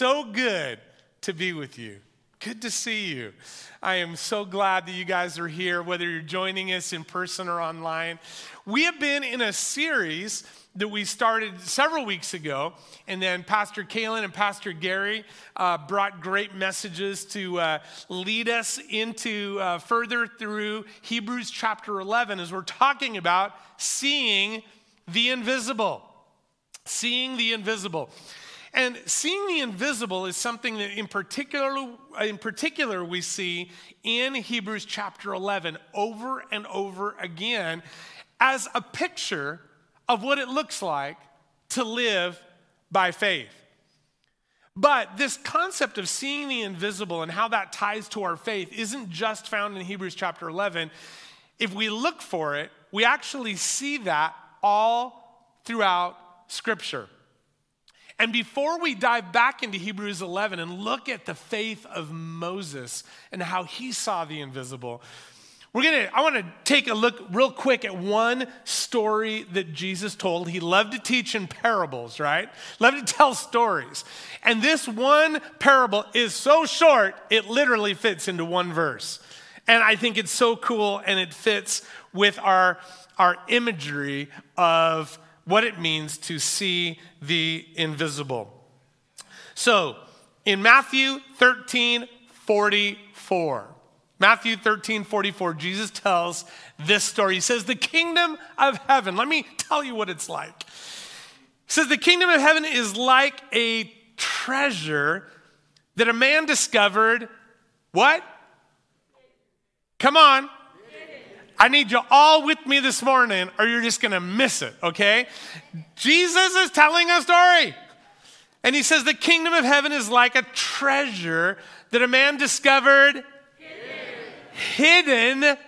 so good to be with you. Good to see you. I am so glad that you guys are here, whether you're joining us in person or online. We have been in a series that we started several weeks ago, and then Pastor Kalen and Pastor Gary uh, brought great messages to uh, lead us into uh, further through Hebrews chapter 11 as we're talking about seeing the invisible. Seeing the invisible. And seeing the invisible is something that in particular, in particular we see in Hebrews chapter 11 over and over again as a picture of what it looks like to live by faith. But this concept of seeing the invisible and how that ties to our faith isn't just found in Hebrews chapter 11. If we look for it, we actually see that all throughout Scripture. And before we dive back into Hebrews 11 and look at the faith of Moses and how he saw the invisible, we're gonna, I wanna take a look real quick at one story that Jesus told. He loved to teach in parables, right? Loved to tell stories. And this one parable is so short, it literally fits into one verse. And I think it's so cool and it fits with our, our imagery of what it means to see the invisible. So, in Matthew 13 44, Matthew 13 44, Jesus tells this story. He says, The kingdom of heaven, let me tell you what it's like. He says, The kingdom of heaven is like a treasure that a man discovered. What? Come on. I need you all with me this morning, or you're just going to miss it, okay? Jesus is telling a story. And he says, The kingdom of heaven is like a treasure that a man discovered hidden, hidden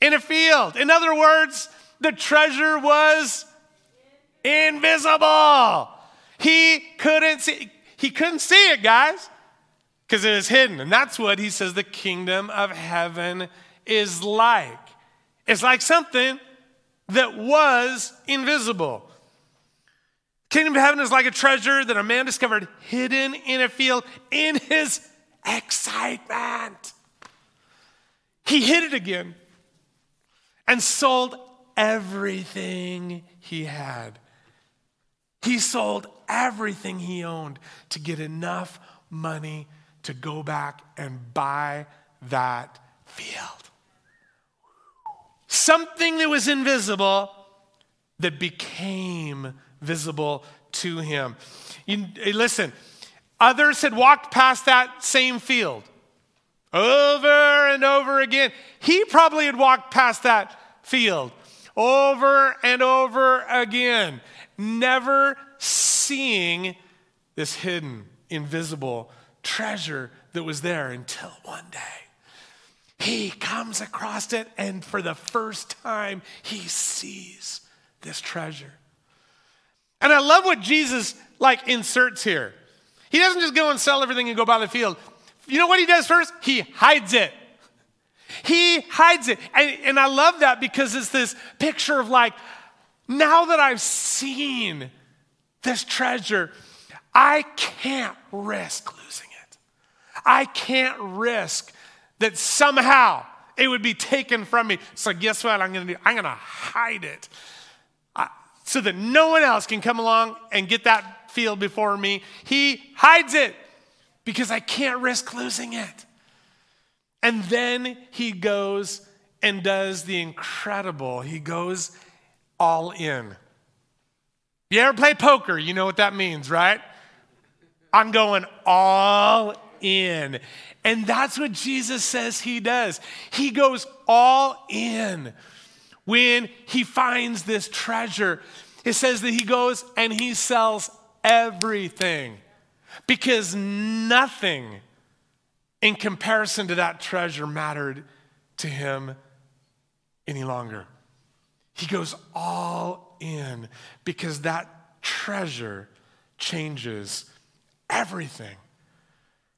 in a field. In other words, the treasure was invisible. He couldn't see, he couldn't see it, guys, because it is hidden. And that's what he says the kingdom of heaven is like. It's like something that was invisible. Kingdom of heaven is like a treasure that a man discovered hidden in a field in his excitement. He hid it again and sold everything he had. He sold everything he owned to get enough money to go back and buy that field something that was invisible that became visible to him. You, listen, others had walked past that same field over and over again. He probably had walked past that field over and over again, never seeing this hidden, invisible treasure that was there until one day he comes across it, and for the first time, he sees this treasure. And I love what Jesus like inserts here. He doesn't just go and sell everything and go buy the field. You know what he does first? He hides it. He hides it. And, and I love that because it's this picture of like, now that I've seen this treasure, I can't risk losing it. I can't risk that somehow it would be taken from me. So, guess what I'm to do? I'm to hide it so that no one else can come along and get that field before me. He hides it because I can't risk losing it. And then he goes and does the incredible. He goes all in. You ever play poker? You know what that means, right? I'm going all in. And that's what Jesus says he does. He goes all in when he finds this treasure. It says that he goes and he sells everything because nothing in comparison to that treasure mattered to him any longer. He goes all in because that treasure changes everything.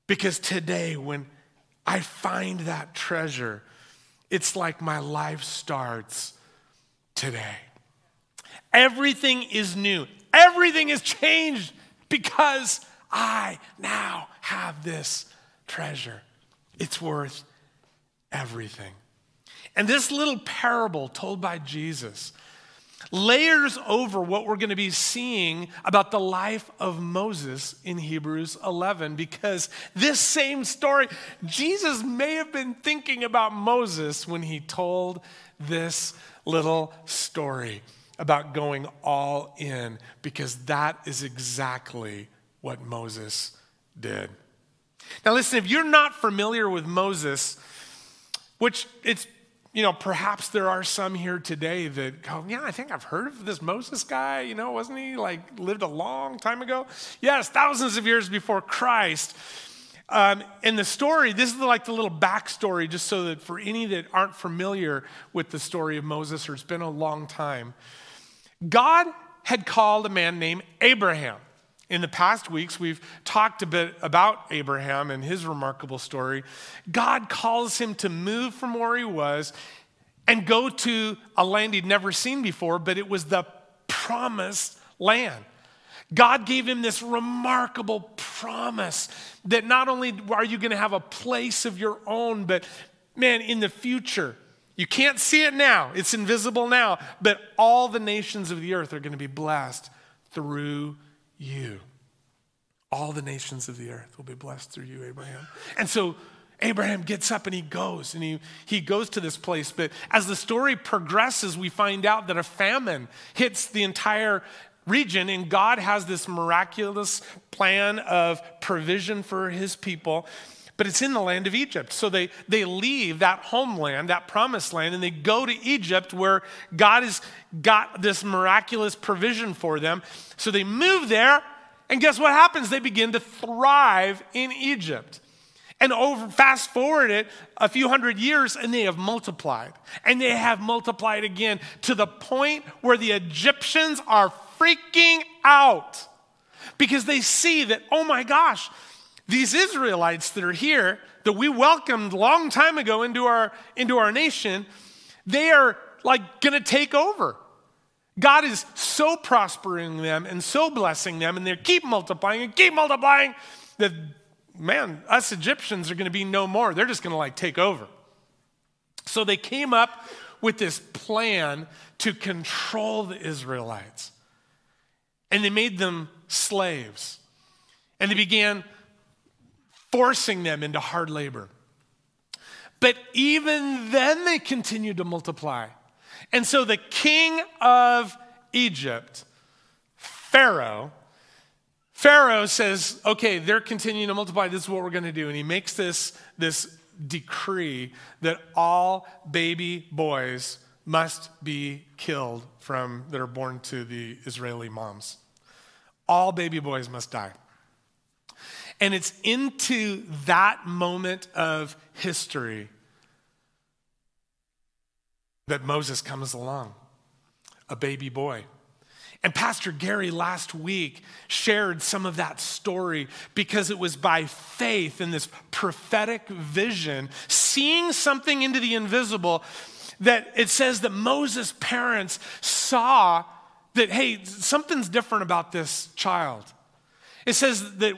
Because today, when I find that treasure, it's like my life starts today. Everything is new, everything is changed because I now have this treasure. It's worth everything. And this little parable told by Jesus layers over what we're going to be seeing about the life of Moses in Hebrews 11 because this same story, Jesus may have been thinking about Moses when he told this little story about going all in because that is exactly what Moses did. Now, listen, if you're not familiar with Moses, which it's you know, perhaps there are some here today that go, yeah, I think I've heard of this Moses guy. You know, wasn't he like lived a long time ago? Yes, thousands of years before Christ. Um, in the story, this is like the little backstory, just so that for any that aren't familiar with the story of Moses or it's been a long time, God had called a man named Abraham. In the past weeks, we've talked a bit about Abraham and his remarkable story. God calls him to move from where he was and go to a land he'd never seen before, but it was the promised land. God gave him this remarkable promise that not only are you going to have a place of your own, but man, in the future, you can't see it now, it's invisible now, but all the nations of the earth are going to be blessed through you. All the nations of the earth will be blessed through you, Abraham. And so Abraham gets up and he goes and he, he goes to this place. But as the story progresses, we find out that a famine hits the entire region, and God has this miraculous plan of provision for his people. But it's in the land of Egypt. So they, they leave that homeland, that promised land, and they go to Egypt where God has got this miraculous provision for them. So they move there, and guess what happens? They begin to thrive in Egypt. And over, fast forward it a few hundred years, and they have multiplied. And they have multiplied again to the point where the Egyptians are freaking out because they see that, oh my gosh, these Israelites that are here, that we welcomed long time ago into our, into our nation, they are like gonna take over. God is so prospering them and so blessing them, and they keep multiplying and keep multiplying that, man, us Egyptians are going to be no more. They're just going to like take over. So they came up with this plan to control the Israelites. And they made them slaves. And they began forcing them into hard labor. But even then, they continued to multiply. And so the king of Egypt, Pharaoh, Pharaoh says, okay, they're continuing to multiply. This is what we're going to do. And he makes this, this decree that all baby boys must be killed from that are born to the Israeli moms. All baby boys must die. And it's into that moment of history that Moses comes along, a baby boy. And Pastor Gary last week shared some of that story because it was by faith in this prophetic vision, seeing something into the invisible, that it says that Moses' parents saw that, hey, something's different about this child. It says that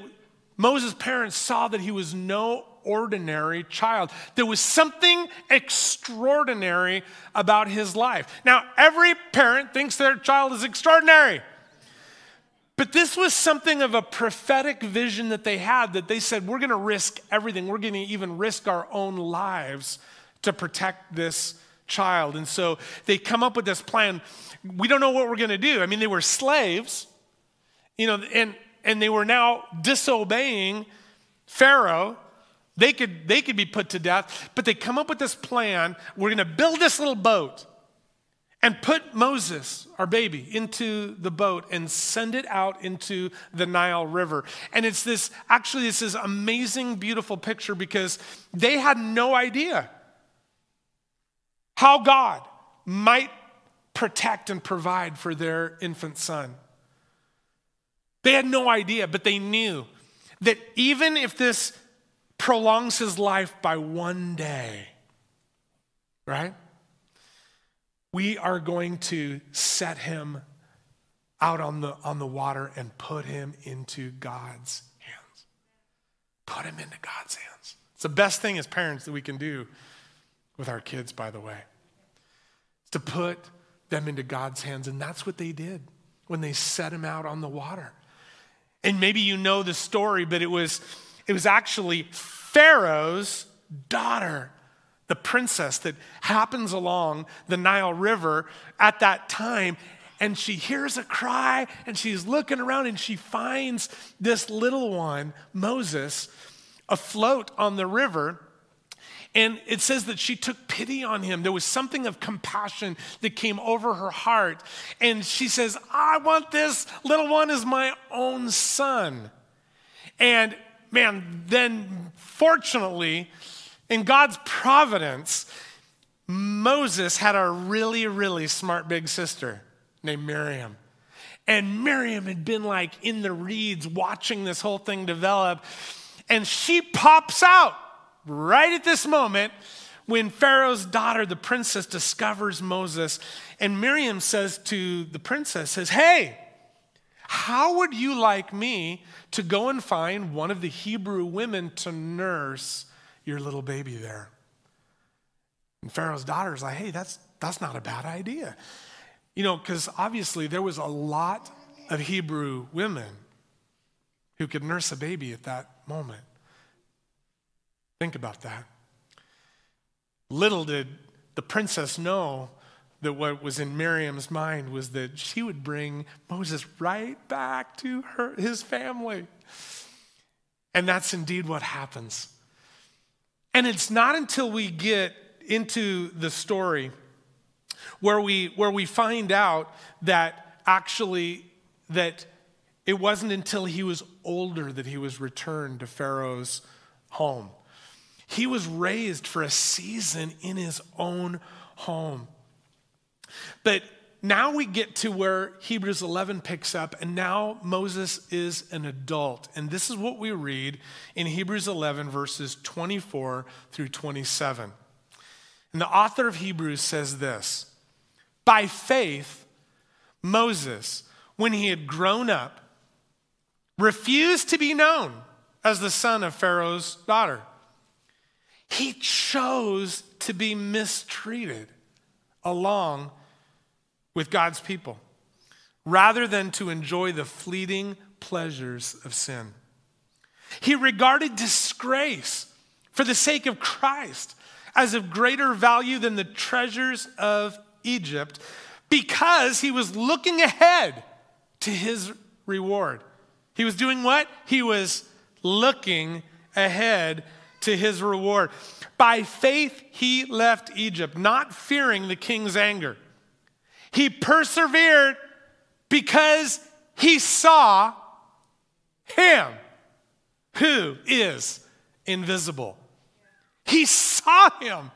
Moses' parents saw that he was no ordinary child. There was something extraordinary about his life. Now, every parent thinks their child is extraordinary. But this was something of a prophetic vision that they had that they said, we're going to risk everything. We're going to even risk our own lives to protect this child. And so they come up with this plan. We don't know what we're going to do. I mean, they were slaves, you know, and, and they were now disobeying Pharaoh. They could, they could be put to death, but they come up with this plan. We're going to build this little boat and put Moses, our baby, into the boat and send it out into the Nile River. And it's this, actually, this is amazing, beautiful picture because they had no idea how God might protect and provide for their infant son. They had no idea, but they knew that even if this prolongs his life by one day, right? We are going to set him out on the, on the water and put him into God's hands. put him into God's hands. It's the best thing as parents that we can do with our kids, by the way. To put them into God's hands. And that's what they did when they set him out on the water. And maybe you know the story, but it was, it was actually Pharaoh's daughter, the princess that happens along the Nile River at that time. And she hears a cry and she's looking around and she finds this little one, Moses, afloat on the river. And it says that she took pity on him. There was something of compassion that came over her heart. And she says, I want this little one as my own son. And man, then fortunately, in God's providence, Moses had a really, really smart big sister named Miriam. And Miriam had been like in the reeds watching this whole thing develop. And she pops out right at this moment when Pharaoh's daughter, the princess, discovers Moses. And Miriam says to the princess, says, Hey, how would you like me to go and find one of the Hebrew women to nurse your little baby there? And Pharaoh's daughter is like, hey, that's, that's not a bad idea. You know, because obviously there was a lot of Hebrew women who could nurse a baby at that moment. Think about that. Little did the princess know that what was in Miriam's mind was that she would bring Moses right back to her, his family. And that's indeed what happens. And it's not until we get into the story where we, where we find out that actually that it wasn't until he was older that he was returned to Pharaoh's home. He was raised for a season in his own home. But now we get to where Hebrews 11 picks up, and now Moses is an adult. And this is what we read in Hebrews 11, verses 24 through 27. And the author of Hebrews says this By faith, Moses, when he had grown up, refused to be known as the son of Pharaoh's daughter. He chose to be mistreated along with God's people rather than to enjoy the fleeting pleasures of sin. He regarded disgrace for the sake of Christ as of greater value than the treasures of Egypt because he was looking ahead to his reward. He was doing what? He was looking ahead to his reward. By faith, he left Egypt, not fearing the king's anger. He persevered because he saw him who is invisible. He saw him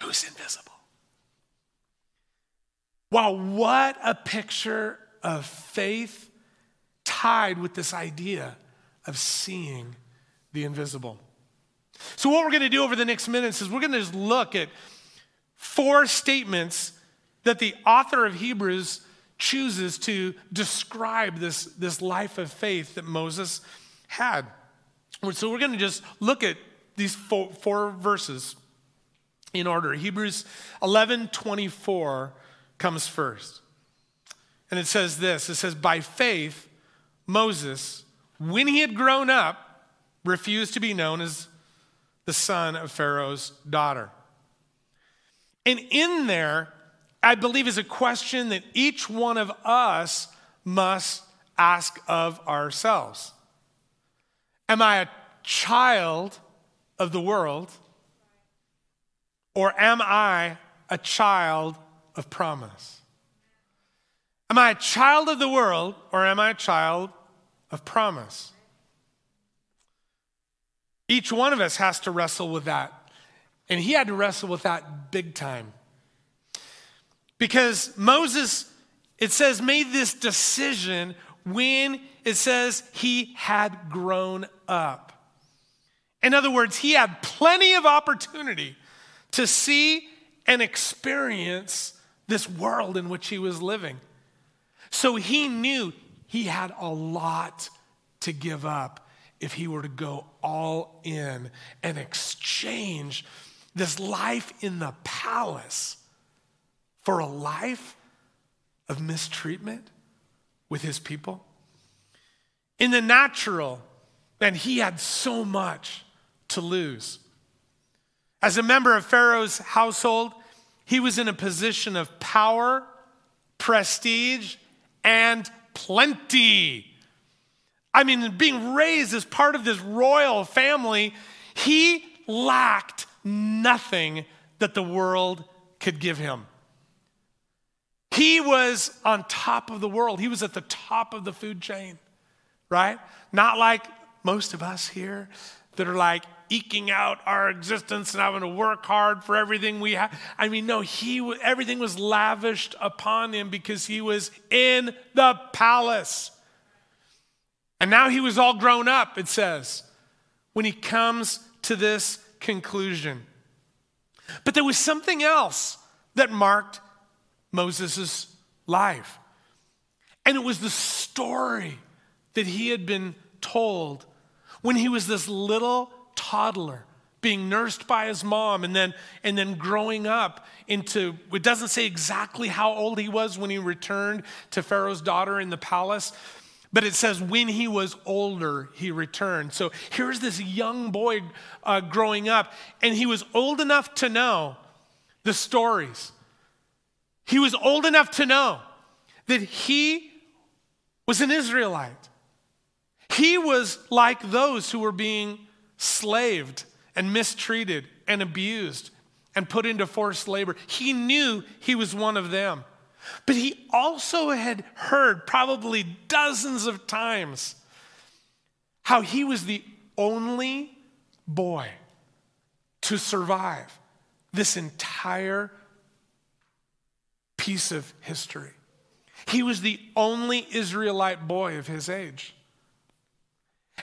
who's invisible. Wow, what a picture of faith tied with this idea of seeing the invisible. So, what we're going to do over the next minutes is we're going to just look at four statements that the author of Hebrews chooses to describe this, this life of faith that Moses had. So we're going to just look at these four, four verses in order. Hebrews 11 24 comes first. And it says this it says, By faith, Moses, when he had grown up, refused to be known as the son of Pharaoh's daughter. And in there, I believe is a question that each one of us must ask of ourselves. Am I a child of the world or am I a child of promise? Am I a child of the world or am I a child of promise? Each one of us has to wrestle with that. And he had to wrestle with that big time. Because Moses, it says, made this decision when it says he had grown up. In other words, he had plenty of opportunity to see and experience this world in which he was living. So he knew he had a lot to give up if he were to go all in and exchange this life in the palace for a life of mistreatment with his people? In the natural, then he had so much to lose. As a member of Pharaoh's household, he was in a position of power, prestige, and plenty. I mean, being raised as part of this royal family, he lacked nothing that the world could give him. He was on top of the world. He was at the top of the food chain, right? Not like most of us here that are like eking out our existence and having to work hard for everything we have. I mean, no, he everything was lavished upon him because he was in the palace. And now he was all grown up, it says, when he comes to this conclusion. But there was something else that marked Moses' life. And it was the story that he had been told when he was this little toddler being nursed by his mom and then and then growing up into it doesn't say exactly how old he was when he returned to Pharaoh's daughter in the palace but it says when he was older he returned so here's this young boy uh, growing up and he was old enough to know the stories he was old enough to know that he was an Israelite he was like those who were being slaved and mistreated and abused and put into forced labor. He knew he was one of them. But he also had heard, probably dozens of times, how he was the only boy to survive this entire piece of history. He was the only Israelite boy of his age.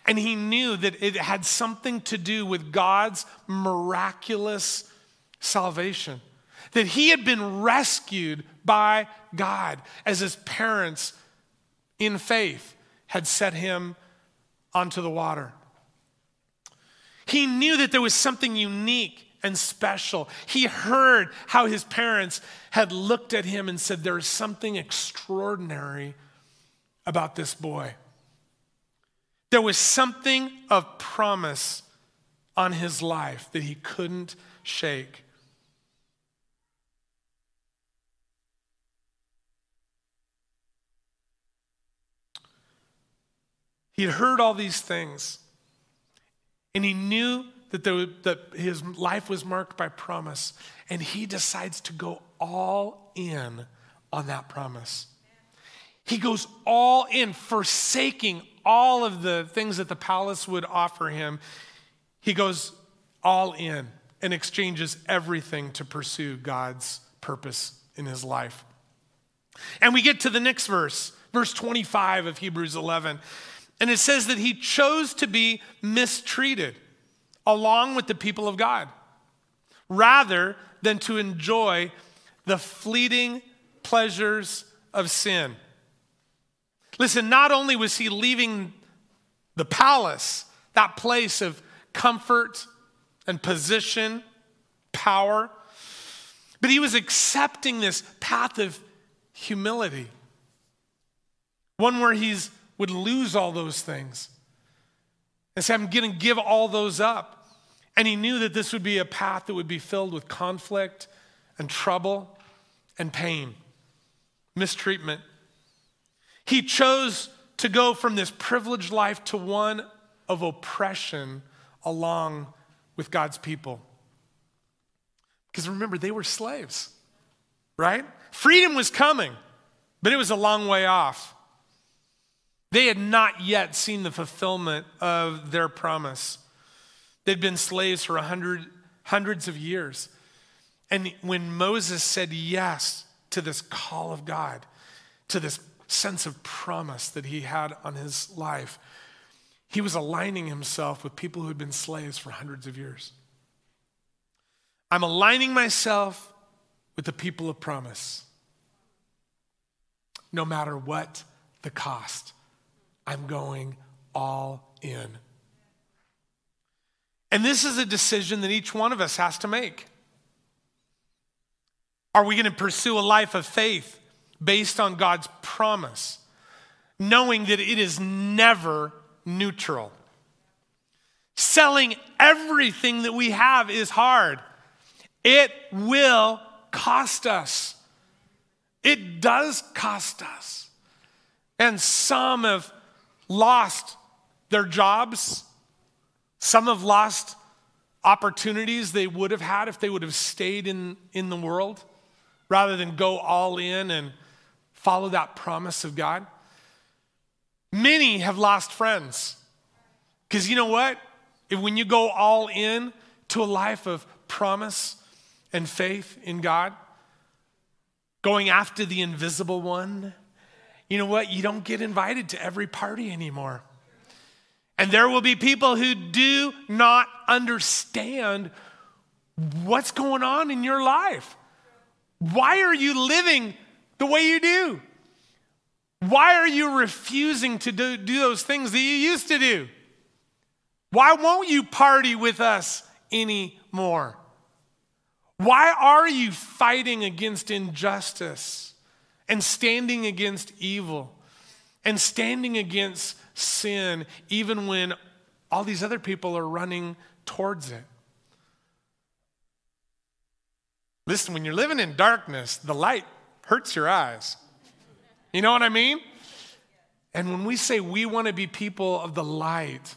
And he knew that it had something to do with God's miraculous salvation. That he had been rescued by God as his parents in faith had set him onto the water. He knew that there was something unique and special. He heard how his parents had looked at him and said, There is something extraordinary about this boy. There was something of promise on his life that he couldn't shake. He had heard all these things, and he knew that, there, that his life was marked by promise, and he decides to go all in on that promise. He goes all in, forsaking all of the things that the palace would offer him. He goes all in and exchanges everything to pursue God's purpose in his life. And we get to the next verse, verse 25 of Hebrews 11. And it says that he chose to be mistreated along with the people of God rather than to enjoy the fleeting pleasures of sin. Listen, not only was he leaving the palace, that place of comfort and position, power, but he was accepting this path of humility. One where he's would lose all those things. And say, I'm going to give all those up. And he knew that this would be a path that would be filled with conflict and trouble and pain, mistreatment. He chose to go from this privileged life to one of oppression along with God's people. Because remember, they were slaves, right? Freedom was coming, but it was a long way off. They had not yet seen the fulfillment of their promise. They'd been slaves for a hundred, hundreds of years. And when Moses said yes to this call of God, to this sense of promise that he had on his life, he was aligning himself with people who had been slaves for hundreds of years. I'm aligning myself with the people of promise. No matter what the cost, I'm going all in And this is a decision that each one of us has to make. Are we going to pursue a life of faith based on God's promise, knowing that it is never neutral? Selling everything that we have is hard. It will cost us. It does cost us. And some have lost their jobs, some have lost opportunities they would have had if they would have stayed in, in the world rather than go all in and follow that promise of God. Many have lost friends. Because you know what? If when you go all in to a life of promise and faith in God, going after the invisible one, you know what? You don't get invited to every party anymore. And there will be people who do not understand what's going on in your life. Why are you living the way you do? Why are you refusing to do, do those things that you used to do? Why won't you party with us anymore? Why are you fighting against injustice and standing against evil and standing against sin even when all these other people are running towards it? Listen, when you're living in darkness, the light hurts your eyes. You know what I mean? And when we say we want to be people of the light,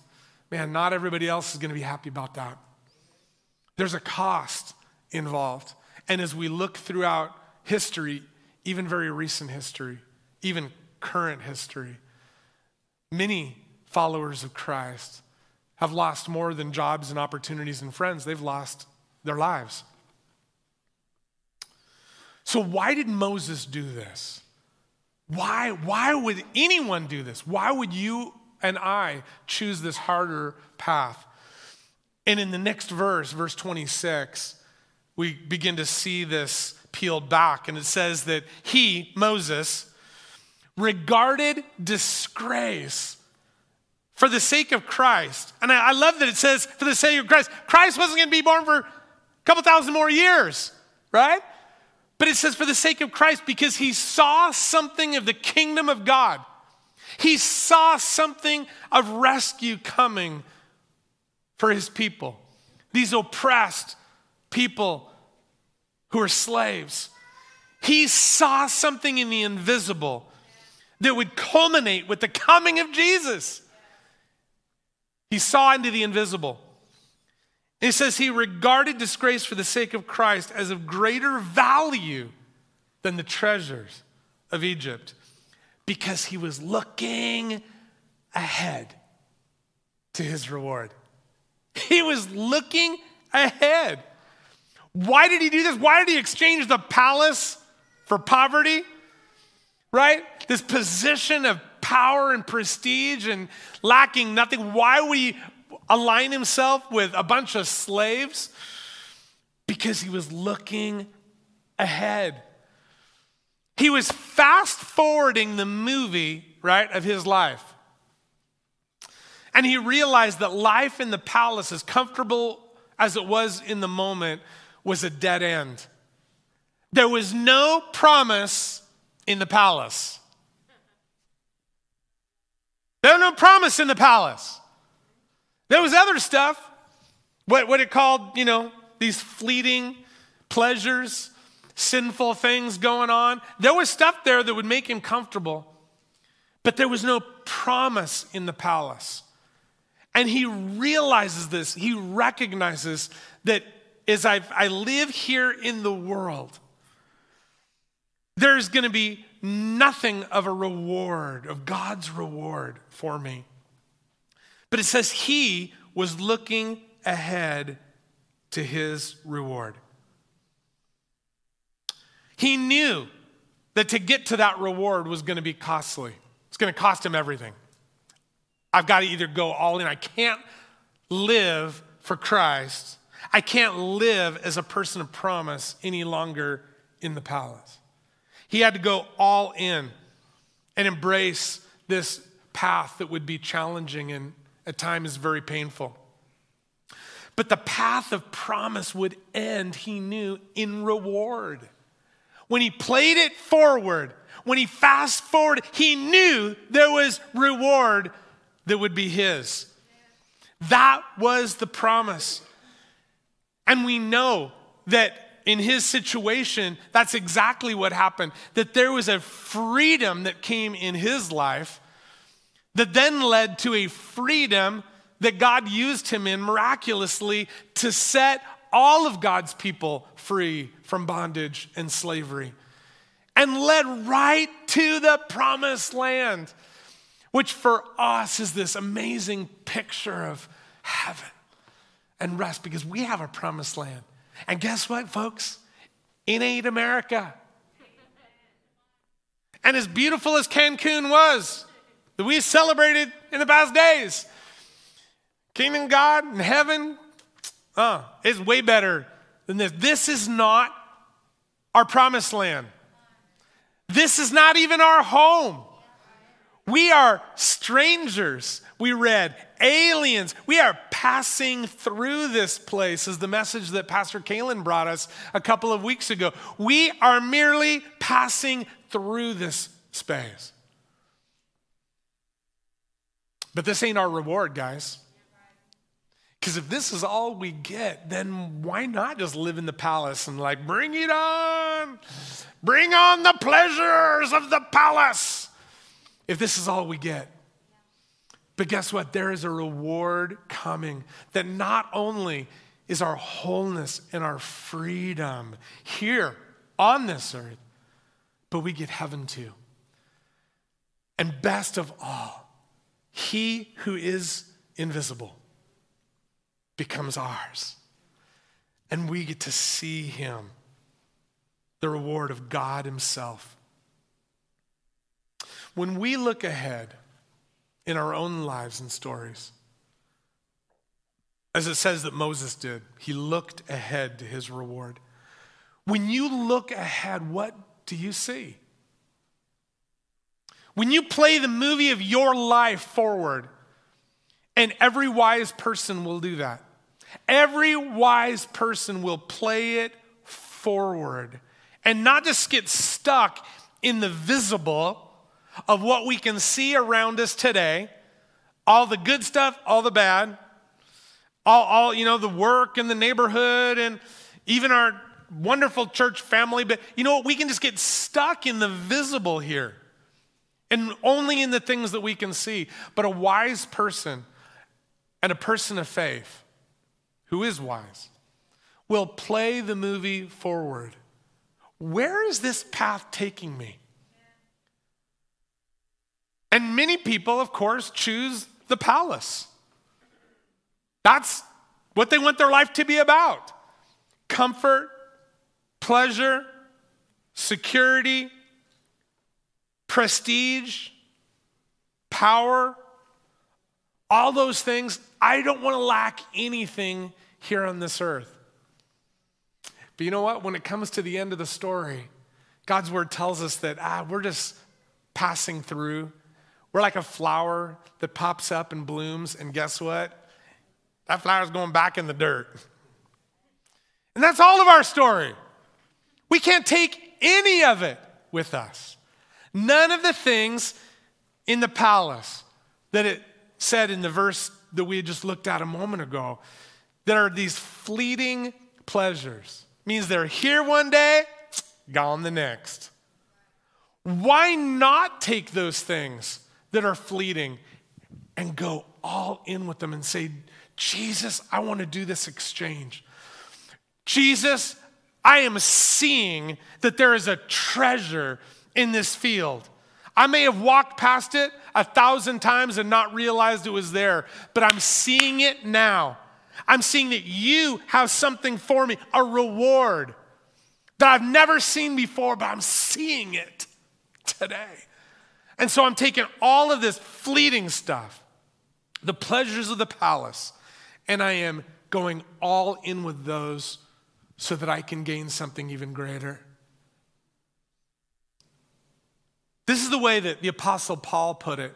man, not everybody else is going to be happy about that. There's a cost involved. And as we look throughout history, even very recent history, even current history, many followers of Christ have lost more than jobs and opportunities and friends, they've lost their lives. So, why did Moses do this? Why, why would anyone do this? Why would you and I choose this harder path? And in the next verse, verse 26, we begin to see this peeled back. And it says that he, Moses, regarded disgrace for the sake of Christ. And I, I love that it says for the sake of Christ. Christ wasn't going to be born for a couple thousand more years, right? But it says, for the sake of Christ, because he saw something of the kingdom of God. He saw something of rescue coming for his people, these oppressed people who are slaves. He saw something in the invisible that would culminate with the coming of Jesus. He saw into the invisible. It says he regarded disgrace for the sake of Christ as of greater value than the treasures of Egypt because he was looking ahead to his reward. He was looking ahead. Why did he do this? Why did he exchange the palace for poverty? Right? This position of power and prestige and lacking nothing. Why would he align himself with a bunch of slaves? Because he was looking ahead. He was fast forwarding the movie, right, of his life. And he realized that life in the palace, as comfortable as it was in the moment, was a dead end. There was no promise in the palace. There was no promise in the palace. There was other stuff, what, what it called, you know, these fleeting pleasures, sinful things going on. There was stuff there that would make him comfortable, but there was no promise in the palace. And he realizes this, he recognizes that as i I live here in the world, there's going to be nothing of a reward, of God's reward for me. But it says he was looking ahead to his reward. He knew that to get to that reward was going to be costly. It's going to cost him everything. I've got to either go all in. I can't live for Christ. I can't live as a person of promise any longer in the palace. He had to go all in and embrace this path that would be challenging and at times very painful. But the path of promise would end, he knew, in reward. When he played it forward, when he fast forward, he knew there was reward that would be his. That was the promise. And we know that in his situation, that's exactly what happened. That there was a freedom that came in his life that then led to a freedom that God used him in miraculously to set all of God's people free from bondage and slavery and led right to the promised land, which for us is this amazing picture of heaven and rest because we have a promised land. And guess what, folks? It ain't America. And as beautiful as Cancun was, that we celebrated in the past days, kingdom God and heaven, uh, is way better than this. This is not our promised land. This is not even our home. We are strangers, we read, aliens. We are passing through this place, is the message that Pastor Kalen brought us a couple of weeks ago. We are merely passing through this space. But this ain't our reward, guys. Because if this is all we get, then why not just live in the palace and like, bring it on? Bring on the pleasures of the palace. If this is all we get. But guess what? There is a reward coming that not only is our wholeness and our freedom here on this earth, but we get heaven too. And best of all, he who is invisible becomes ours. And we get to see him, the reward of God himself. When we look ahead in our own lives and stories, as it says that Moses did, he looked ahead to his reward. When you look ahead, what do you see? When you play the movie of your life forward, and every wise person will do that. Every wise person will play it forward and not just get stuck in the visible of what we can see around us today all the good stuff, all the bad, all, all you know, the work and the neighborhood and even our wonderful church family. But you know what? We can just get stuck in the visible here and only in the things that we can see. But a wise person and a person of faith who is wise will play the movie forward. Where is this path taking me? And many people, of course, choose the palace. That's what they want their life to be about comfort, pleasure, security, prestige, power, all those things. I don't want to lack anything here on this earth. But you know what? When it comes to the end of the story, God's word tells us that ah, we're just passing through. We're like a flower that pops up and blooms, and guess what? That flower's going back in the dirt. And that's all of our story. We can't take any of it with us. None of the things in the palace that it said in the verse that we had just looked at a moment ago that are these fleeting pleasures means they're here one day, gone the next. Why not take those things that are fleeting and go all in with them and say, Jesus, I want to do this exchange. Jesus, I am seeing that there is a treasure in this field. I may have walked past it a thousand times and not realized it was there, but I'm seeing it now. I'm seeing that you have something for me, a reward that I've never seen before, but I'm seeing it today. And so I'm taking all of this fleeting stuff, the pleasures of the palace, and I am going all in with those so that I can gain something even greater. This is the way that the apostle Paul put it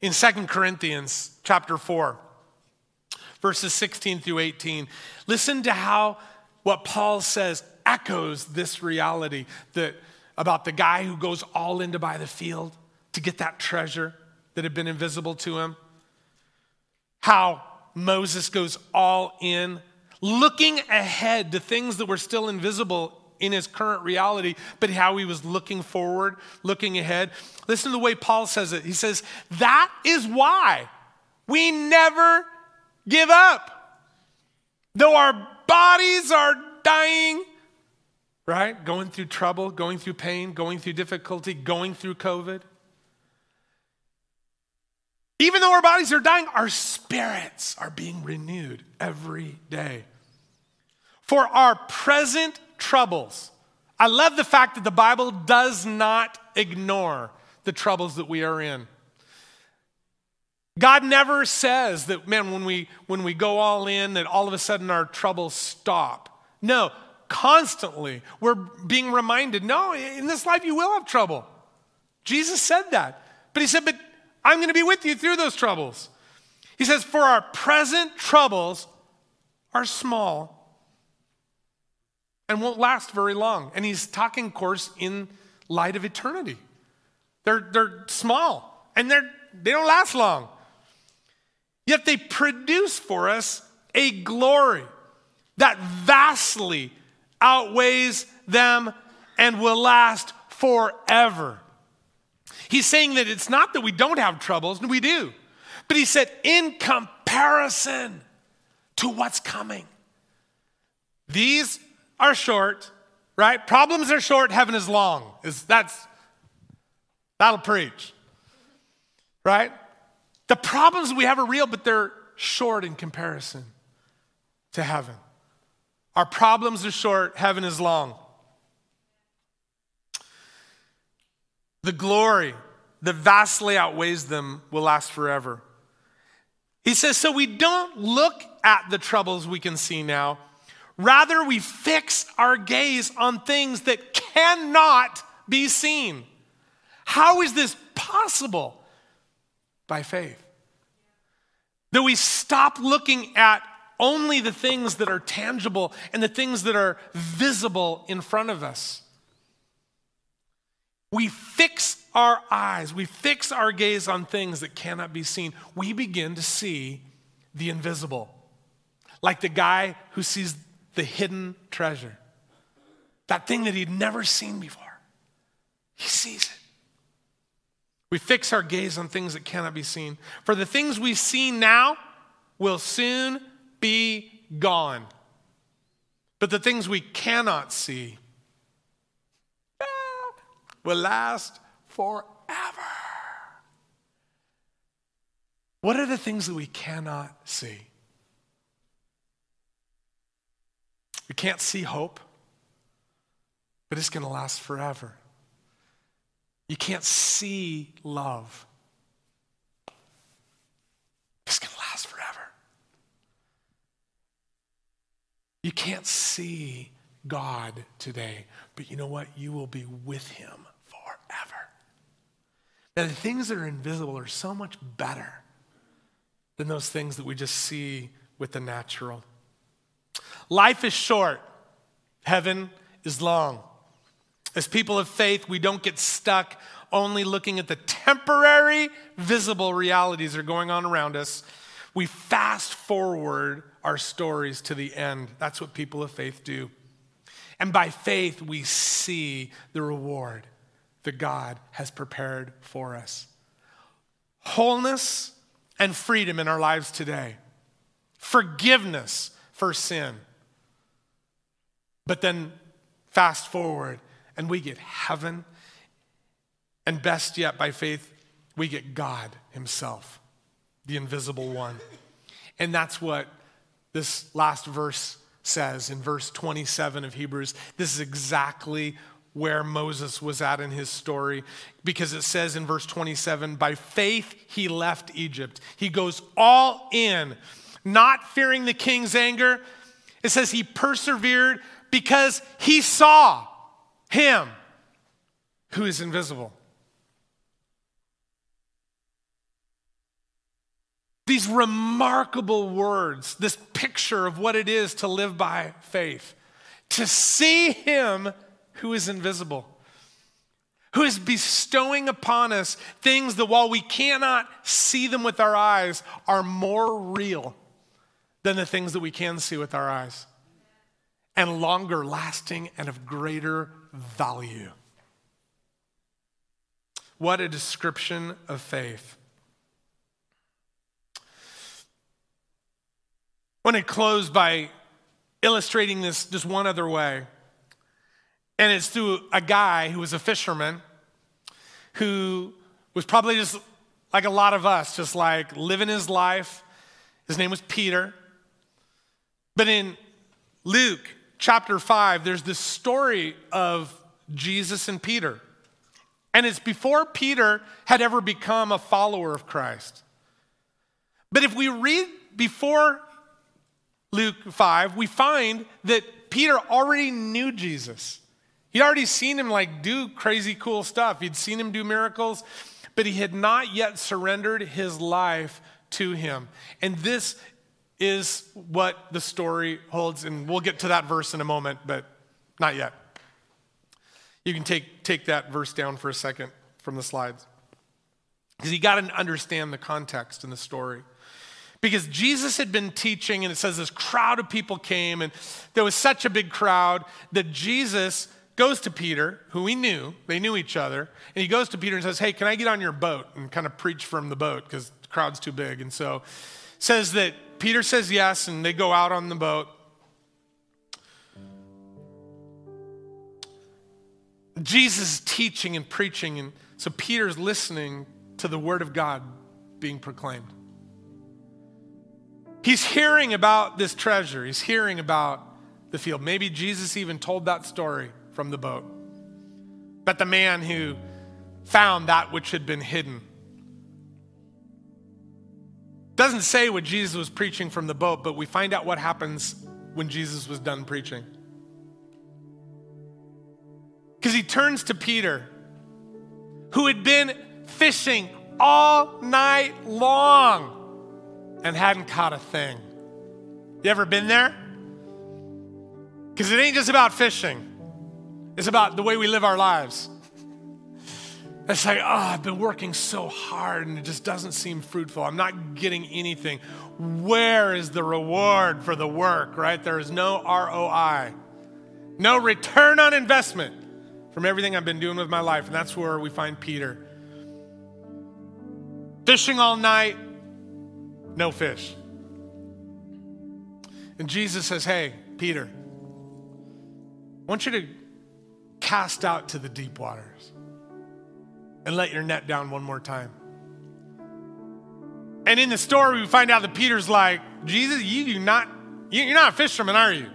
in Second Corinthians chapter 4. verses 16 through 18. Listen to how what Paul says echoes this reality that about the guy who goes all in to buy the field to get that treasure that had been invisible to him. How Moses goes all in, looking ahead to things that were still invisible in his current reality, but how he was looking forward, looking ahead. Listen to the way Paul says it. He says, That is why we never give up. Though our bodies are dying, right? Going through trouble, going through pain, going through difficulty, going through COVID. Even though our bodies are dying, our spirits are being renewed every day. For our present troubles, I love the fact that the Bible does not ignore the troubles that we are in. God never says that, man, when we, when we go all in, that all of a sudden our troubles stop. No, constantly we're being reminded no, in this life you will have trouble. Jesus said that. But he said, but I'm going to be with you through those troubles. He says, For our present troubles are small and won't last very long. And he's talking, of course, in light of eternity. They're, they're small and they're, they don't last long. Yet they produce for us a glory that vastly outweighs them and will last forever. He's saying that it's not that we don't have troubles, and we do. But he said, in comparison to what's coming, these are short, right? Problems are short, heaven is long. Is that's that'll preach. Right? The problems we have are real, but they're short in comparison to heaven. Our problems are short, heaven is long. The glory that vastly outweighs them will last forever. He says, so we don't look at the troubles we can see now. Rather, we fix our gaze on things that cannot be seen. How is this possible? By faith. That we stop looking at only the things that are tangible and the things that are visible in front of us. We fix our eyes, we fix our gaze on things that cannot be seen. We begin to see the invisible. Like the guy who sees the hidden treasure, that thing that he'd never seen before. He sees it. We fix our gaze on things that cannot be seen. For the things we see now will soon be gone. But the things we cannot see will last forever. What are the things that we cannot see? We can't see hope, but it's going to last forever. You can't see love, it's going to last forever. You can't see God today, but you know what? You will be with Him. Now, the things that are invisible are so much better than those things that we just see with the natural. Life is short, heaven is long. As people of faith, we don't get stuck only looking at the temporary, visible realities that are going on around us. We fast forward our stories to the end. That's what people of faith do. And by faith, we see the reward that God has prepared for us. Wholeness and freedom in our lives today, forgiveness for sin. But then fast forward, and we get heaven, and best yet, by faith, we get God Himself, the invisible one. And that's what this last verse says in verse 27 of Hebrews. This is exactly where Moses was at in his story because it says in verse 27 by faith he left Egypt. He goes all in, not fearing the king's anger. It says he persevered because he saw him who is invisible. these remarkable words, this picture of what it is to live by faith, to see Him who is invisible, who is bestowing upon us things that while we cannot see them with our eyes, are more real than the things that we can see with our eyes, and longer lasting and of greater value. What a description of faith. I want to close by illustrating this just one other way. And it's through a guy who was a fisherman who was probably just like a lot of us, just like living his life. His name was Peter. But in Luke chapter 5, there's this story of Jesus and Peter. And it's before Peter had ever become a follower of Christ. But if we read before Luke 5, we find that Peter already knew Jesus. He'd already seen him like do crazy cool stuff. He'd seen him do miracles, but he had not yet surrendered his life to him. And this is what the story holds. And we'll get to that verse in a moment, but not yet. You can take, take that verse down for a second from the slides. Because you got to understand the context in the story. Because Jesus had been teaching, and it says this crowd of people came, and there was such a big crowd that Jesus goes to Peter, who he knew, they knew each other, and he goes to Peter and says, Hey, can I get on your boat and kind of preach from the boat because the crowd's too big? And so says that Peter says yes, and they go out on the boat. Jesus is teaching and preaching, and so Peter's listening to the word of God being proclaimed. He's hearing about this treasure, he's hearing about the field. Maybe Jesus even told that story from the boat. But the man who found that which had been hidden doesn't say what Jesus was preaching from the boat, but we find out what happens when Jesus was done preaching. Because he turns to Peter, who had been fishing all night long and hadn't caught a thing. You ever been there? Because it ain't just about fishing, it's about the way we live our lives. It's like, oh, I've been working so hard and it just doesn't seem fruitful. I'm not getting anything. Where is the reward for the work, right? There is no ROI, no return on investment from everything I've been doing with my life. And that's where we find Peter. Fishing all night, no fish. And Jesus says, Hey, Peter, I want you to cast out to the deep waters and let your net down one more time. And in the story, we find out that Peter's like, Jesus, you do not, you're not a fisherman, are you?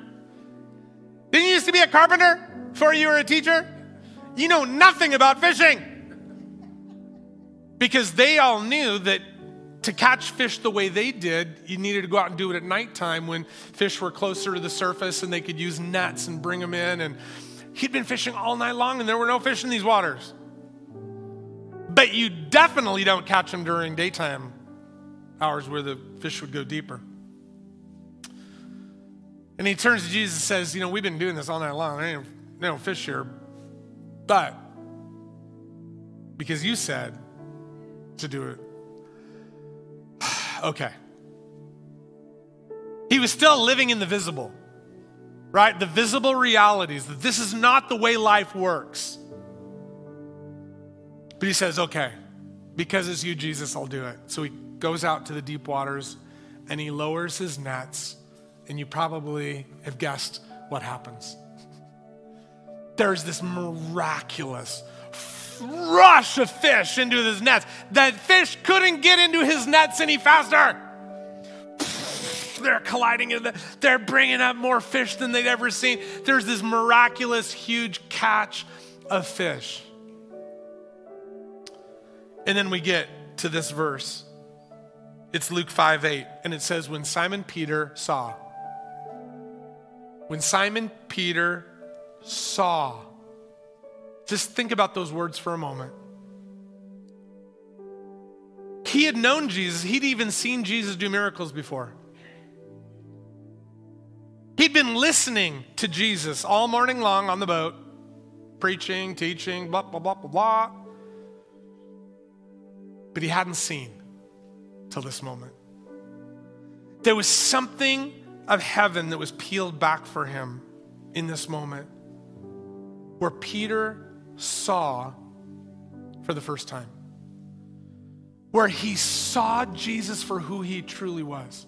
Didn't you used to be a carpenter before you were a teacher? You know nothing about fishing. Because they all knew that to catch fish the way they did, you needed to go out and do it at nighttime when fish were closer to the surface and they could use nets and bring them in. And he'd been fishing all night long and there were no fish in these waters. But you definitely don't catch them during daytime hours where the fish would go deeper. And he turns to Jesus and says, You know, we've been doing this all night long. There ain't no fish here. But because you said to do it, okay. He was still living in the visible, right? The visible realities that this is not the way life works. But he says, okay, because it's you, Jesus, I'll do it. So he goes out to the deep waters and he lowers his nets, and you probably have guessed what happens. There's this miraculous rush of fish into his nets. That fish couldn't get into his nets any faster. They're colliding, they're bringing up more fish than they'd ever seen. There's this miraculous, huge catch of fish. And then we get to this verse. It's Luke 5 8, and it says, When Simon Peter saw, when Simon Peter saw, just think about those words for a moment. he had known Jesus, he'd even seen Jesus do miracles before. He'd been listening to Jesus all morning long on the boat, preaching, teaching, blah, blah, blah, blah, blah. But he hadn't seen till this moment. There was something of heaven that was peeled back for him in this moment where Peter saw for the first time, where he saw Jesus for who he truly was.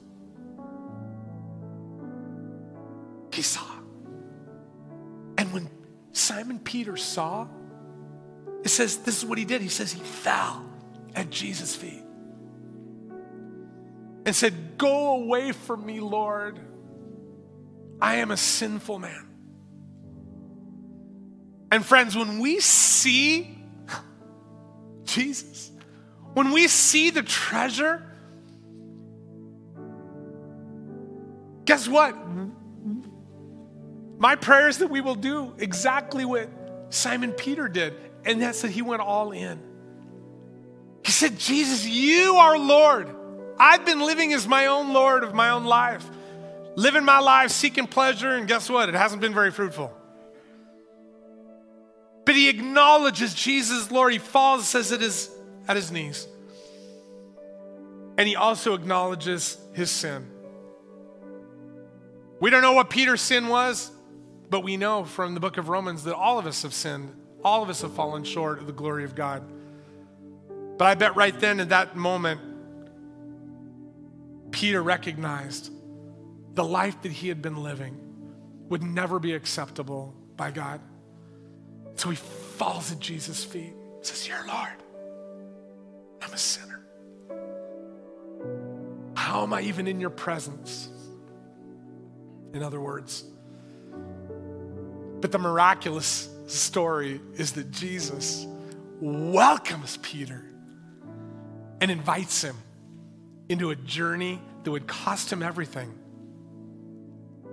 He saw. And when Simon Peter saw, it says, this is what he did. He says he fell at Jesus' feet and said, Go away from me, Lord. I am a sinful man. And friends, when we see Jesus, when we see the treasure, guess what? My prayer is that we will do exactly what Simon Peter did, and that's that he went all in. He said, Jesus, you are Lord. I've been living as my own Lord of my own life, living my life seeking pleasure, and guess what? It hasn't been very fruitful. But he acknowledges Jesus, Lord. He falls, says it is at his knees. And he also acknowledges his sin. We don't know what Peter's sin was, but we know from the book of Romans that all of us have sinned. All of us have fallen short of the glory of God. But I bet right then in that moment, Peter recognized the life that he had been living would never be acceptable by God. So he falls at Jesus' feet, says, You're Lord. I'm a sinner. How am I even in your presence? In other words, but the miraculous story is that Jesus welcomes Peter and invites him into a journey that would cost him everything,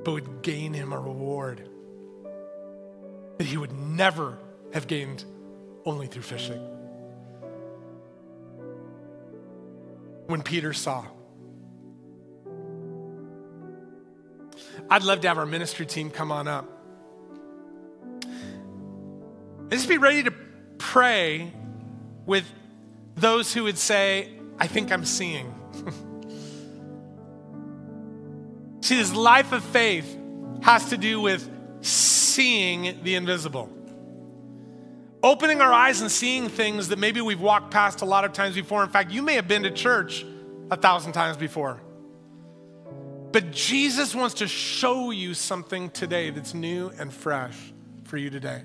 but would gain him a reward that he would never have gained only through fishing. When Peter saw, I'd love to have our ministry team come on up. Just be ready to pray with those who would say, I think I'm seeing. See, this life of faith has to do with seeing the invisible. Opening our eyes and seeing things that maybe we've walked past a lot of times before. In fact, you may have been to church a thousand times before. But Jesus wants to show you something today that's new and fresh for you today.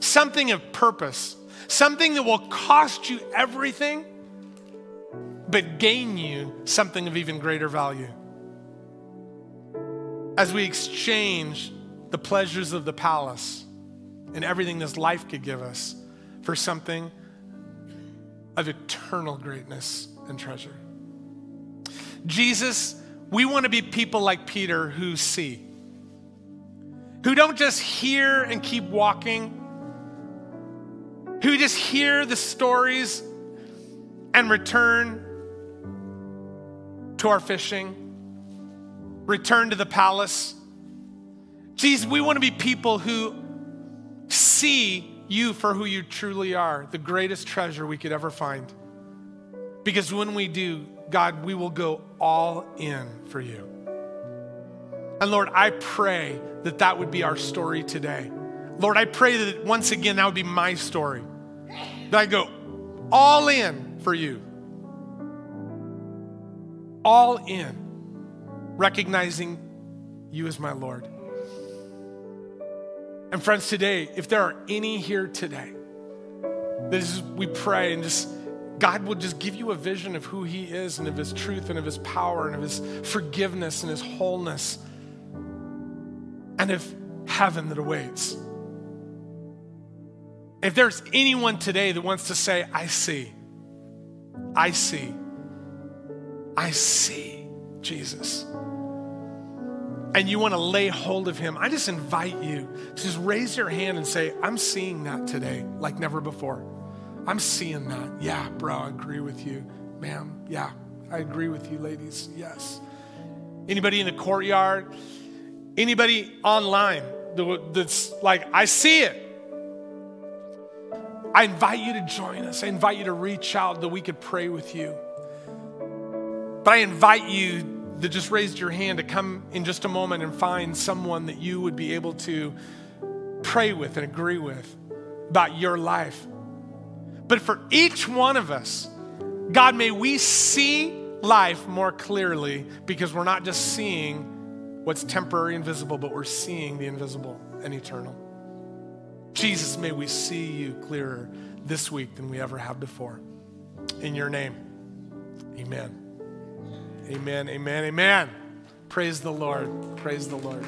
Something of purpose, something that will cost you everything, but gain you something of even greater value as we exchange the pleasures of the palace and everything this life could give us for something of eternal greatness and treasure. Jesus, we want to be people like Peter who see, who don't just hear and keep walking, who just hear the stories and return to our fishing return to the palace. Jesus, we want to be people who see you for who you truly are, the greatest treasure we could ever find. Because when we do, God, we will go all in for you. And Lord, I pray that that would be our story today. Lord, I pray that once again that would be my story. That I go all in for you. All in recognizing you as my Lord. And friends, today, if there are any here today, this is, we pray and just God will just give you a vision of who He is and of His truth and of His power and of His forgiveness and His wholeness and of heaven that awaits. If there's anyone today that wants to say, I see, I see, I see Jesus and you want to lay hold of him, I just invite you to just raise your hand and say, I'm seeing that today like never before. I'm seeing that. Yeah, bro, I agree with you. Ma'am, yeah, I agree with you, ladies. Yes. Anybody in the courtyard? Anybody online that's like, I see it. I invite you to join us. I invite you to reach out that we could pray with you. But I invite you that just raised your hand to come in just a moment and find someone that you would be able to pray with and agree with about your life. But for each one of us, God, may we see life more clearly because we're not just seeing what's temporary and visible, but we're seeing the invisible and eternal. Jesus, may we see you clearer this week than we ever have before. In your name, amen. Amen, amen, amen. Praise the Lord. Praise the Lord.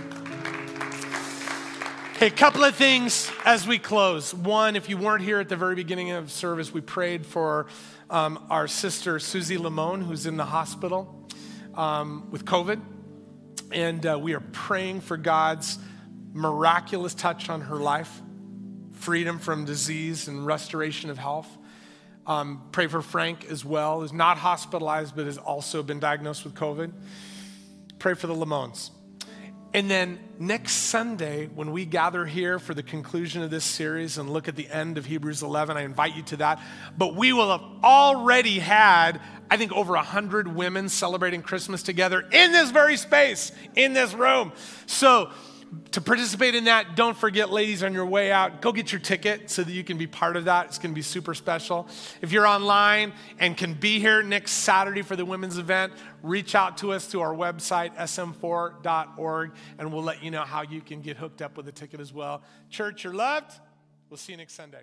Hey, a couple of things as we close. One, if you weren't here at the very beginning of service, we prayed for um, our sister Susie Lamone, who's in the hospital um, with COVID. And uh, we are praying for God's miraculous touch on her life, freedom from disease and restoration of health. Um, pray for Frank as well, who's not hospitalized but has also been diagnosed with COVID. Pray for the Limons. And then next Sunday, when we gather here for the conclusion of this series and look at the end of Hebrews 11, I invite you to that. But we will have already had, I think, over 100 women celebrating Christmas together in this very space, in this room. So, to participate in that, don't forget, ladies, on your way out, go get your ticket so that you can be part of that. It's going to be super special. If you're online and can be here next Saturday for the women's event, reach out to us through our website, sm4.org, and we'll let you know how you can get hooked up with a ticket as well. Church, you're loved. We'll see you next Sunday.